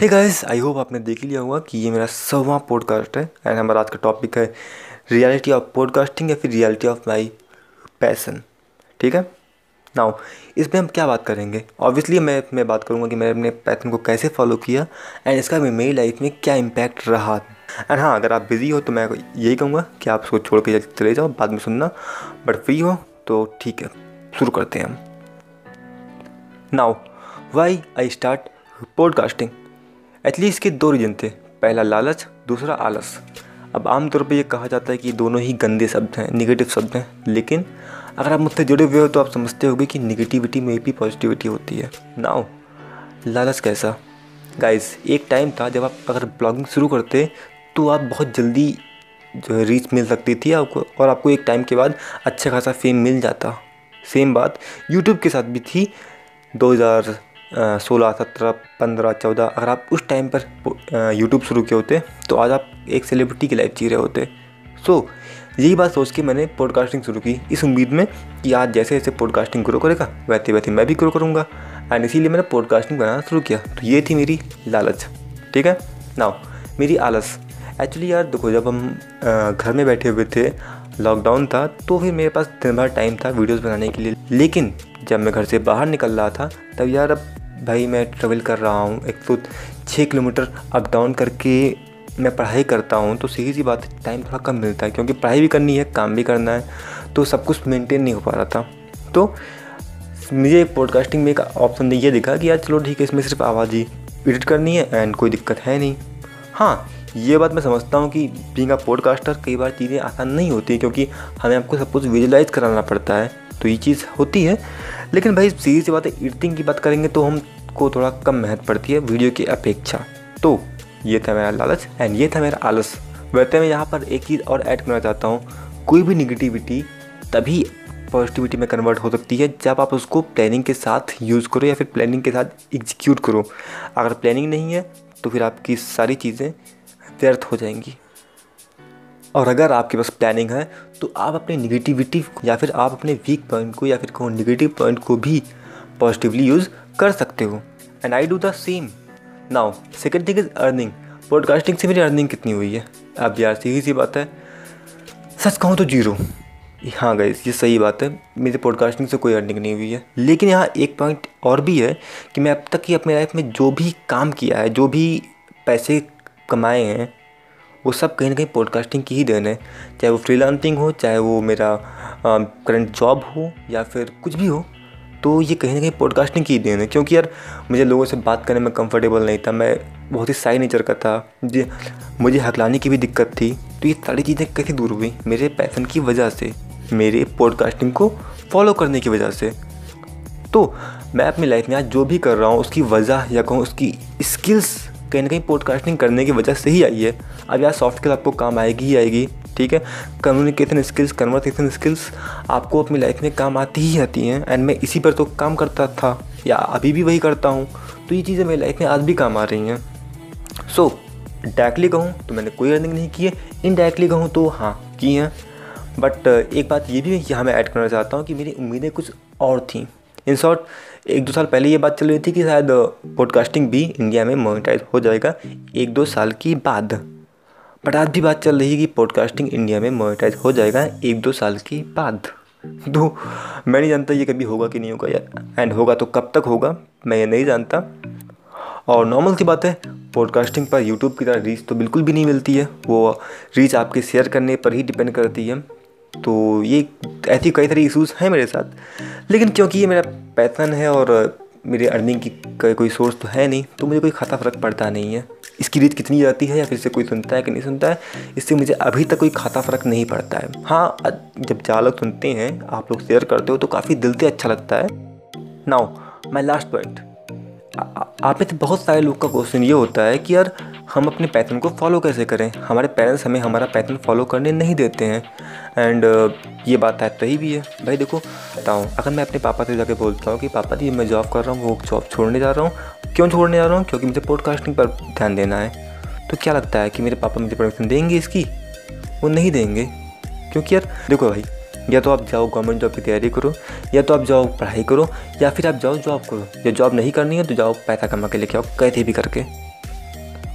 Hey guys I hope आपने देख लिया होगा कि ये मेरा सवा पॉडकास्ट है एंड हमारा आज का टॉपिक है रियलिटी ऑफ़ पॉडकास्टिंग या फिर रियलिटी ऑफ़ माई पैसन ठीक है? नाउ इसमें हम क्या बात करेंगे? ऑब्वियसली मैं मैं बात करूँगा कि मैंने अपने पैसन को कैसे फॉलो किया एंड इसका मेरी लाइफ में क्या इम्पैक्ट रहा। एंड हाँ अगर आप बिज़ी हो तो मैं यही कहूँगा कि आप उसको छोड़ के चले जाओ, बाद में सुनना। बट फ्री हो तो ठीक है, शुरू करते हैं हम। Now why I start podcasting at least इसके दो रीजन थे। पहला लालच, दूसरा आलस। अब आमतौर पर यह कहा जाता है कि दोनों ही गंदे शब्द हैं निगेटिव शब्द हैं। लेकिन अगर आप मुझसे जुड़े हुए हो तो आप समझते होगे कि निगेटिविटी में भी पॉजिटिविटी होती है। नाउ लालच कैसा? गाइस एक टाइम था जब आप अगर ब्लॉगिंग शुरू करते तो आप बहुत जल्दी जो है रीच मिल सकती थी आपको और आपको एक टाइम के बाद अच्छा खासा फेम मिल जाता। सेम बात यूट्यूब के साथ भी थी। 2000 सोलह सत्रह पंद्रह चौदह अगर आप उस टाइम पर यूट्यूब शुरू किए होते तो आज आप एक सेलिब्रिटी की लाइफ जी रहे होते। सो so, यही बात सोच के मैंने पॉडकास्टिंग शुरू की इस उम्मीद में कि आज जैसे जैसे पॉडकास्टिंग ग्रो करेगा वैसे वैसे मैं भी ग्रो करूँगा। एंड इसीलिए मैंने पॉडकास्टिंग बनाना शुरू किया। तो ये थी मेरी लालच ठीक है? नाउ मेरी आलस। एक्चुअली यार देखो जब हम घर में बैठे हुए थे लॉकडाउन था तो फिर मेरे पास दिन भर टाइम था वीडियोस बनाने के लिए। लेकिन जब मैं घर से बाहर निकल रहा था तब यार अब भाई मैं ट्रेवल कर रहा हूँ, एक तो छः किलोमीटर अप डाउन करके मैं पढ़ाई करता हूँ तो सीधी सी बात टाइम थोड़ा कम मिलता है, क्योंकि पढ़ाई भी करनी है, काम भी करना है तो सब कुछ मेंटेन नहीं हो पा रहा था। तो मुझे पॉडकास्टिंग में एक ऑप्शन ये दिखा कि यार चलो ठीक है, इसमें सिर्फ़ आवाज़ ही एडिट करनी है एंड कोई दिक्कत है नहीं। हाँ ये बात मैं समझता हूँ कि बींग अ पॉडकास्टर कई बार चीज़ें आसान नहीं होती, क्योंकि हमें आपको सब कुछ विजुलाइज कराना पड़ता है। तो ये चीज़ होती है। लेकिन भाई, सीधी सी बात है एडिटिंग की बात करेंगे तो हमको थोड़ा कम मेहनत पड़ती है वीडियो की अपेक्षा। तो ये था मेरा लालच एंड ये था मेरा आलस। वैसे मैं यहाँ पर एक चीज़ और ऐड करना चाहता हूँ। कोई भी निगेटिविटी तभी पॉजिटिविटी में कन्वर्ट हो सकती है जब आप उसको प्लानिंग के साथ यूज़ करो या फिर प्लानिंग के साथ एग्जीक्यूट करो। अगर प्लानिंग नहीं है तो फिर आपकी सारी चीज़ें व्यर्थ हो जाएँगी। और अगर आपके पास प्लानिंग है तो आप अपने निगेटिविटी या फिर आप अपने वीक पॉइंट को या फिर कहो निगेटिव पॉइंट को भी पॉजिटिवली यूज़ कर सकते हो। And I do the same now second thing is earning podcasting से मेरी अर्निंग कितनी हुई है? अब यार, सीधी सी बात है। सच कहूँ तो ज़ीरो हाँ गई ये सही बात है। मेरे पॉडकास्टिंग से कोई अर्निंग नहीं हुई है। लेकिन यहाँ एक पॉइंट और भी है कि मैं अब तक की अपने लाइफ में जो भी काम किया है, जो भी पैसे कमाए हैं वो सब कहीं ना कहीं पॉडकास्टिंग की ही देन है। चाहे वो फ्रीलांसिंग हो, चाहे वो मेरा करंट जॉब हो या फिर कुछ भी हो तो ये कहीं ना कहीं पॉडकास्टिंग की देन है। क्योंकि यार, मुझे लोगों से बात करने में कंफर्टेबल नहीं था, मैं बहुत ही साई नेचर का था। मुझे मुझे हकलाने की भी दिक्कत थी। तो ये सारी चीज़ें कैसे दूर हुई? मेरे पैसन की वजह से, मेरे पॉडकास्टिंग को फॉलो करने की वजह से। तो मैं अपनी लाइफ में आज जो भी कर रहा हूँ, उसकी वजह या कहूँ, उसकी स्किल्स कहीं ना कहीं पॉडकास्टिंग करने की वजह से ही आई है। अब यार सॉफ्ट स्किल आपको काम आएगी ही आएगी, ठीक है? कम्युनिकेशन स्किल्स कन्वर्सेशन स्किल्स आपको अपनी लाइफ में काम आती ही आती हैं। एंड मैं इसी पर तो काम करता था, या अभी भी वही करता हूँ। तो ये चीज़ें मेरी लाइफ में आज भी काम आ रही हैं। सो डायरेक्टली कहूँ तो मैंने कोई अर्निंग नहीं की है। इनडायरेक्टली कहूँ तो हाँ की हैं। बट एक बात ये भी यहाँ मैं ऐड करना चाहता हूँ कि मेरी उम्मीदें कुछ और थी। इन शॉर्ट एक दो साल पहले ये बात चल रही थी कि शायद पॉडकास्टिंग भी इंडिया में मोनिटाइज हो जाएगा एक दो साल की बाद। बट आज भी बात चल रही है कि पॉडकास्टिंग इंडिया में मोनिटाइज हो जाएगा एक दो साल के बाद। तो मैं नहीं जानता ये कभी होगा कि नहीं होगा यार। एंड होगा तो कब तक होगा, मैं ये नहीं जानता। और नॉर्मल सी बात है पॉडकास्टिंग पर यूट्यूब की तरह रीच तो बिल्कुल भी नहीं मिलती है। वो रीच आपके शेयर करने पर ही डिपेंड करती है। तो ये ऐसी कई सारी इशूज़ हैं मेरे साथ। लेकिन क्योंकि ये मेरा पैसन है और मेरे अर्निंग की कोई सोर्स तो है नहीं तो मुझे कोई खाता फ़र्क पड़ता नहीं है। इसकी रीच कितनी जाती है या फिर से कोई सुनता है कि नहीं सुनता है, इससे मुझे अभी तक कोई खाता फ़र्क नहीं पड़ता है। हाँ जब जहाँ लोग सुनते हैं, आप लोग शेयर करते हो तो काफ़ी दिल से अच्छा लगता है। नाउ माई लास्ट पॉइंट आप में से बहुत सारे लोग का क्वेश्चन ये होता है कि यार हम अपने पैटर्न को फॉलो कैसे करें? हमारे पेरेंट्स हमें हमारा पैटर्न फॉलो करने नहीं देते हैं। एंड ये बात है सही भी है। भाई देखो, बताऊँ, अगर मैं अपने पापा से जाके बोलता हूँ कि, पापा जी, मैं जॉब कर रहा हूँ, वो जॉब छोड़ने जा रहा हूँ। क्यों छोड़ने जा रहा हूँ? क्योंकि मुझे पॉडकास्टिंग पर ध्यान देना है। तो क्या लगता है कि मेरे पापा मुझे परमिशन देंगे इसकी? वो नहीं देंगे। क्योंकि यार, देखो भाई, या तो आप जाओ गवर्नमेंट जॉब की तैयारी करो, या तो आप जाओ पढ़ाई करो, या फिर आप जाओ जॉब करो। या जॉब नहीं करनी है तो जाओ पैसा कमा के लेके आओ, कैसे भी करके।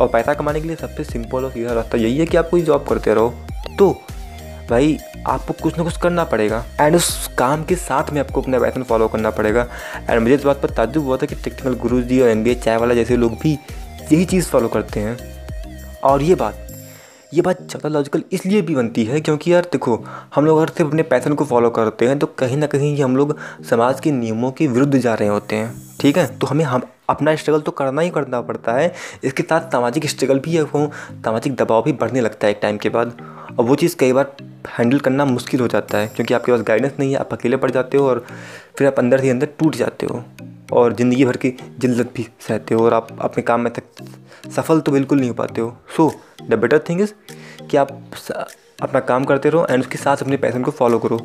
और पैसा कमाने के लिए सबसे सिंपल और सीधा रास्ता यही है कि आप कोई जॉब करते रहो। तो भाई, आपको कुछ ना कुछ करना पड़ेगा एंड उस काम के साथ में आपको अपना पैसन फॉलो करना पड़ेगा। एंड मुझे इस बात पर ताजुब हुआ था कि टेक्निकल गुरु जी और एम चाय वाला जैसे लोग भी यही चीज़ फॉलो करते हैं। और ये बात ये बात ज़्यादा लॉजिकल इसलिए भी बनती है क्योंकि यार देखो, हम लोग अगर सिर्फ़ अपने पैसन को फॉलो करते हैं तो कहीं ना कहीं हम लोग समाज के नियमों के विरुद्ध जा रहे होते हैं। ठीक है? तो हमें हम अपना स्ट्रगल तो करना ही करना पड़ता है। इसके साथ सामाजिक स्ट्रगल भी है, सामाजिक दबाव भी बढ़ने लगता है एक टाइम के बाद। और वो चीज़ कई बार हैंडल करना मुश्किल हो जाता है, क्योंकि आपके पास गाइडेंस नहीं है, आप अकेले पड़ जाते हो और फिर आप अंदर से अंदर टूट जाते हो। और ज़िंदगी भर की जिल्लत भी सहते हो और आप अपने काम में तक सफल तो बिल्कुल नहीं हो पाते हो। So the better thing is कि आप अपना काम करते रहो एंड उसके साथ अपने पैसन को फॉलो करो।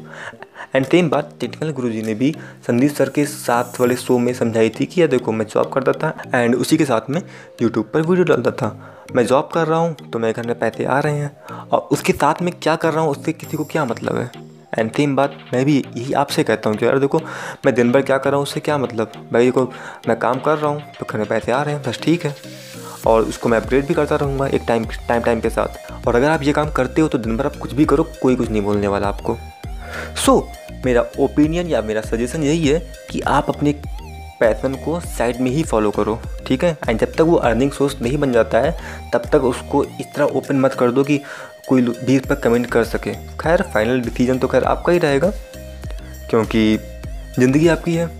एंड सेम बात टेक्निकल गुरु जी ने भी संदीप सर के साथ वाले शो में समझाई थी कि यार देखो, मैं जॉब करता था एंड उसी के साथ में यूट्यूब पर वीडियो डालता था। मैं जॉब कर रहा हूँ तो मेरे घर में पैसे आ रहे हैं। और उसके साथ में क्या कर रहा हूँ, उससे किसी को क्या मतलब है? एंड सेम बात मैं भी यही आपसे कहता हूँ कि यार देखो, मैं दिन भर क्या कर रहा हूँ, उससे क्या मतलब? भाई, देखो, मैं काम कर रहा हूँ तो घर में पैसे आ रहे हैं, बस ठीक है। और उसको मैं अपडेट भी करता रहूँगा एक टाइम टाइम टाइम के साथ। और अगर आप ये काम करते हो तो दिन भर आप कुछ भी करो कोई कुछ नहीं बोलने वाला आपको। सो so, मेरा ओपिनियन या मेरा सजेशन यही है कि आप अपने पैसन को साइड में ही फॉलो करो ठीक है? एंड जब तक वो अर्निंग सोर्स नहीं बन जाता है तब तक उसको इस तरह ओपन मत कर दो कि कोई भी इस पर कमेंट कर सके। खैर फाइनल डिसीज़न तो खैर आपका ही रहेगा क्योंकि ज़िंदगी आपकी है।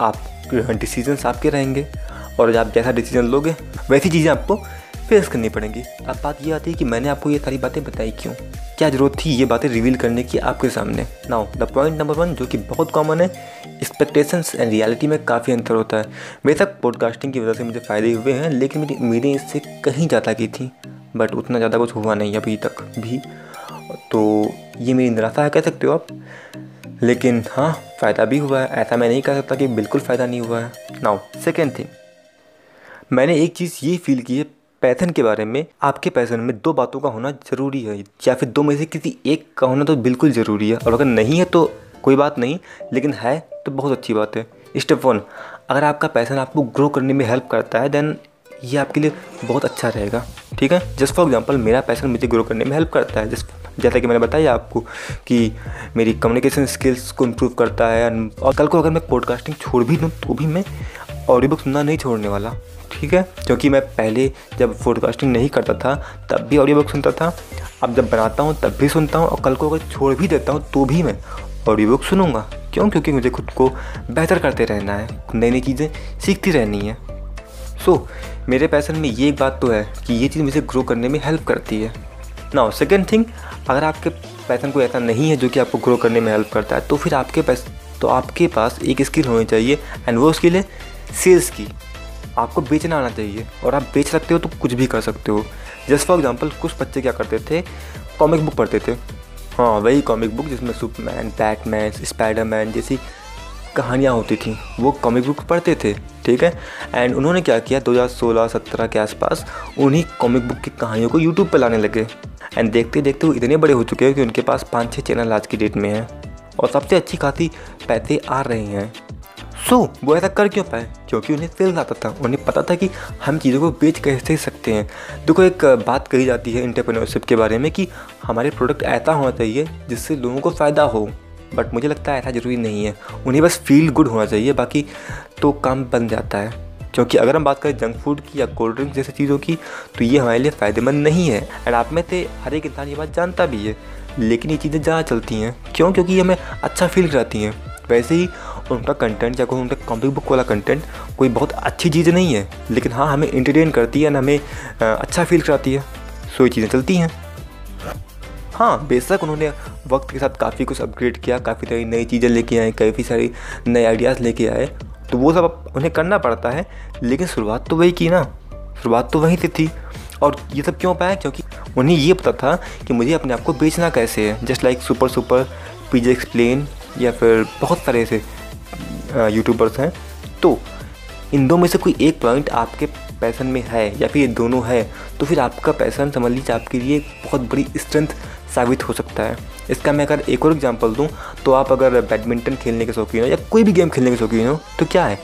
आप डिसीजंस आपके रहेंगे और आप जैसा डिसीज़न लोगे वैसी चीज़ें आपको फेस करनी पड़ेंगी। अब बात ये आती है कि मैंने आपको ये सारी बातें बताई क्यों? क्या ज़रूरत थी ये बातें रिवील करने की आपके सामने? Now the point number one जो कि बहुत कॉमन है एक्सपेक्टेशंस एंड रियलिटी में काफ़ी अंतर होता है। बेशक पॉडकास्टिंग की वजह से मुझे फ़ायदे हुए हैं, लेकिन मेरी उम्मीदें इससे कहीं ज़्यादा की थी। बट उतना ज़्यादा कुछ हुआ नहीं अभी तक भी। तो ये मेरी निराशा है कह सकते हो आप। लेकिन हाँ फ़ायदा भी हुआ है। ऐसा मैं नहीं कह सकता कि बिल्कुल फ़ायदा नहीं हुआ है। नाउ सेकेंड थिंग मैंने एक चीज़ ये फील की है पैथन के बारे में आपके पैसन में दो बातों का होना ज़रूरी है, या फिर दो में से किसी एक का होना तो बिल्कुल ज़रूरी है। और अगर नहीं है तो कोई बात नहीं, लेकिन है तो बहुत अच्छी बात है। स्टेप वन, अगर आपका पैसन आपको ग्रो करने में हेल्प करता है देन ये आपके लिए बहुत अच्छा रहेगा। ठीक है? जस्ट फॉर एग्जांपल मेरा पैसन मुझे ग्रो करने में हेल्प करता है। जस्ट जैसा कि मैंने बताया आपको कि मेरी कम्युनिकेशन स्किल्स को इम्प्रूव करता है। और कल को अगर मैं पॉडकास्टिंग छोड़ भी दूँ तो भी मैं ऑडियो बुक सुनना नहीं छोड़ने वाला ठीक है? क्योंकि मैं पहले जब पॉडकास्टिंग नहीं करता था तब भी ऑडियो बुक सुनता था। अब जब बनाता हूँ तब भी सुनता हूँ और कल को अगर छोड़ भी देता हूँ तो भी मैं ऑडियो बुक सुनूँगा। क्यों? क्योंकि मुझे खुद को बेहतर करते रहना है नई नई चीज़ें सीखती रहनी है। सो so, मेरे पैसन में ये एक बात तो है कि ये चीज़ मुझे ग्रो करने में हेल्प करती है। नाउ सेकेंड थिंग अगर आपके पैसन कोई ऐसा नहीं है जो कि आपको ग्रो करने में हेल्प करता है तो फिर आपके पैस तो आपके पास एक स्किल होनी चाहिए एंड वो स्किल है सेल्स की, आपको बेचना आना चाहिए और आप बेच सकते हो तो कुछ भी कर सकते हो। जस्ट फॉर एग्ज़ाम्पल कुछ बच्चे क्या करते थे कॉमिक बुक पढ़ते थे। हाँ वही कॉमिक बुक जिसमें सुपरमैन बैटमैन स्पाइडरमैन जैसी कहानियाँ होती थी, वो कॉमिक बुक पढ़ते थे, ठीक है? एंड उन्होंने क्या किया 2016-17 के आसपास उन्हीं कॉमिक बुक की कहानियों को यूट्यूब पर लाने लगे। एंड देखते देखते वो इतने बड़े हो चुके हैं कि उनके पास पाँच छः चैनल आज की डेट में हैं। और सबसे अच्छी खासी पैसे आ रहे हैं। सो so, वो ऐसा कर क्यों पाए? क्योंकि उन्हें सेल्स आता था। उन्हें पता था कि हम चीज़ों को बेच कैसे सकते हैं। देखो एक बात कही जाती है इंटरप्रेन्योरशिप के बारे में कि हमारे प्रोडक्ट ऐसा होना चाहिए जिससे लोगों को फ़ायदा हो। बट मुझे लगता है ऐसा ज़रूरी नहीं है। उन्हें बस फील गुड होना चाहिए बाकी तो काम बन जाता है। क्योंकि अगर हम बात करें जंक फ़ूड की या कोल्ड ड्रिंक जैसी चीज़ों की तो ये हमारे लिए फ़ायदेमंद नहीं है। एंड आप में से हर एक इंसान ये बात जानता भी है। लेकिन ये चीज़ें ज़्यादा चलती हैं। क्यों? क्योंकि हमें अच्छा फील कराती हैं। वैसे ही उनका कंटेंट या कोई उनका कॉमिक बुक वाला कंटेंट कोई बहुत अच्छी चीज़ नहीं है। लेकिन हाँ हमें इंटरटेन करती है ना हमें अच्छा फील कराती है। सो ये चीज़ें चलती हैं। हाँ बेशक उन्होंने वक्त के साथ काफ़ी कुछ अपग्रेड किया, काफ़ी सारी नई चीज़ें लेके आए, काफ़ी सारी नए आइडियाज़ लेके आए। तो वो सब उन्हें करना पड़ता है। लेकिन शुरुआत तो वही की ना। शुरुआत तो वहीं से थी। और ये सब क्यों पाया? क्योंकि उन्हें ये पता था कि मुझे अपने आप को बेचना कैसे है। Just like super super PJ explain या फिर बहुत सारे ऐसे यूट्यूबर्स हैं। तो इन दो में से कोई एक पॉइंट आपके पैसन में है या फिर ये दोनों है तो फिर आपका पैसन समझ लीजिए आपके लिए बहुत बड़ी स्ट्रेंथ साबित हो सकता है। इसका मैं अगर एक और एग्जांपल दूँ तो आप अगर बैडमिंटन खेलने के शौकीन हो या कोई भी गेम खेलने के शौकीन हो तो क्या है?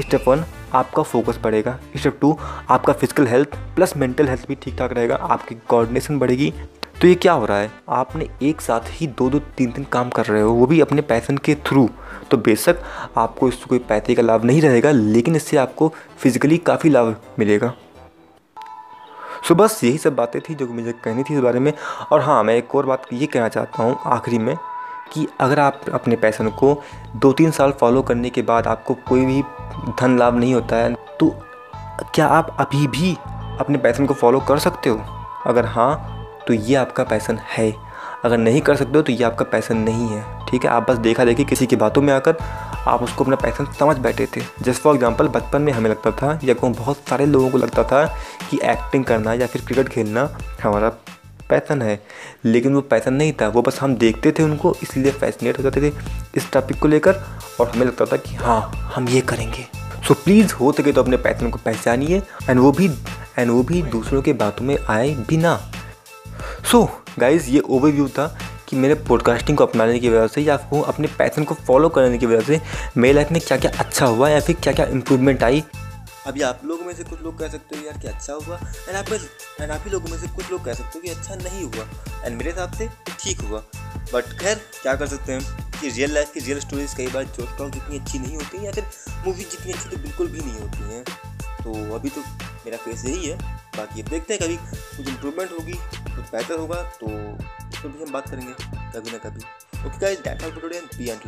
स्टेप वन आपका फोकस बढ़ेगा। स्टेप टू आपका physical health plus mental health भी ठीक ठाक रहेगा, आपकी कोऑर्डिनेशन बढ़ेगी। तो ये क्या हो रहा है? आपने एक साथ ही दो दो तीन तीन काम कर रहे हो, वो भी अपने पैसन के थ्रू तो बेशक आपको इससे कोई पैसे का लाभ नहीं रहेगा, लेकिन इससे आपको फिजिकली काफ़ी लाभ मिलेगा। सो बस यही सब बातें थी जो मुझे कहनी थी इस बारे में। और हाँ मैं एक और बात ये कहना चाहता हूँ आखिरी में। कि अगर आप अपने पैसन को दो तीन साल फॉलो करने के बाद आपको कोई भी धन लाभ नहीं होता है तो क्या आप अभी भी अपने पैसन को फॉलो कर सकते हो? अगर हाँ तो ये आपका पैसन है। अगर नहीं कर सकते हो तो ये आपका पैसन नहीं है। ठीक है, आप बस देखा देखी किसी की बातों में आकर आप उसको अपना पैसन समझ बैठे थे। जस्ट फॉर एग्ज़ाम्पल बचपन में हमें लगता था या बहुत सारे लोगों को लगता था कि एक्टिंग करना या फिर क्रिकेट खेलना हमारा पैसन है। लेकिन वो पैसन नहीं था। वो बस हम देखते थे उनको इसलिए फैसिनेट हो जाते थे इस टॉपिक को लेकर और हमें लगता था कि हाँ हम ये करेंगे। सो so, प्लीज़ हो सके तो अपने पैसन को पहचानिए एंड वो भी एंड वो भी दूसरों के बातों में आए बिना। सो so, गाइज़ ये ओवरव्यू था कि मेरे पॉडकास्टिंग को अपनाने की वजह से या अपने पैसन को फॉलो करने की वजह से मेरी लाइफ में क्या क्या अच्छा हुआ या फिर क्या क्या इंप्रूवमेंट आई। अभी आप लोगों में से कुछ लोग कह सकते हो यार कि अच्छा हुआ एंड आप एंड आप ही लोगों में से कुछ लोग कह सकते हो कि अच्छा नहीं हुआ एंड मेरे हिसाब से ठीक हुआ। बट खैर, क्या कर सकते हैं? कि रियल लाइफ की रियल स्टोरीज कई बार जो टॉक जितनी अच्छी नहीं होती या फिर मूवी जितनी अच्छी तो बिल्कुल भी नहीं होती हैं। तो अभी तो मेरा फेस यही है। बाकी अब देखते हैं, कभी कुछ इम्प्रूवमेंट होगी, कुछ बेहतर होगा तो उस पर भी हम बात करेंगे, कभी ना कभी। Okay guys that's all for today be and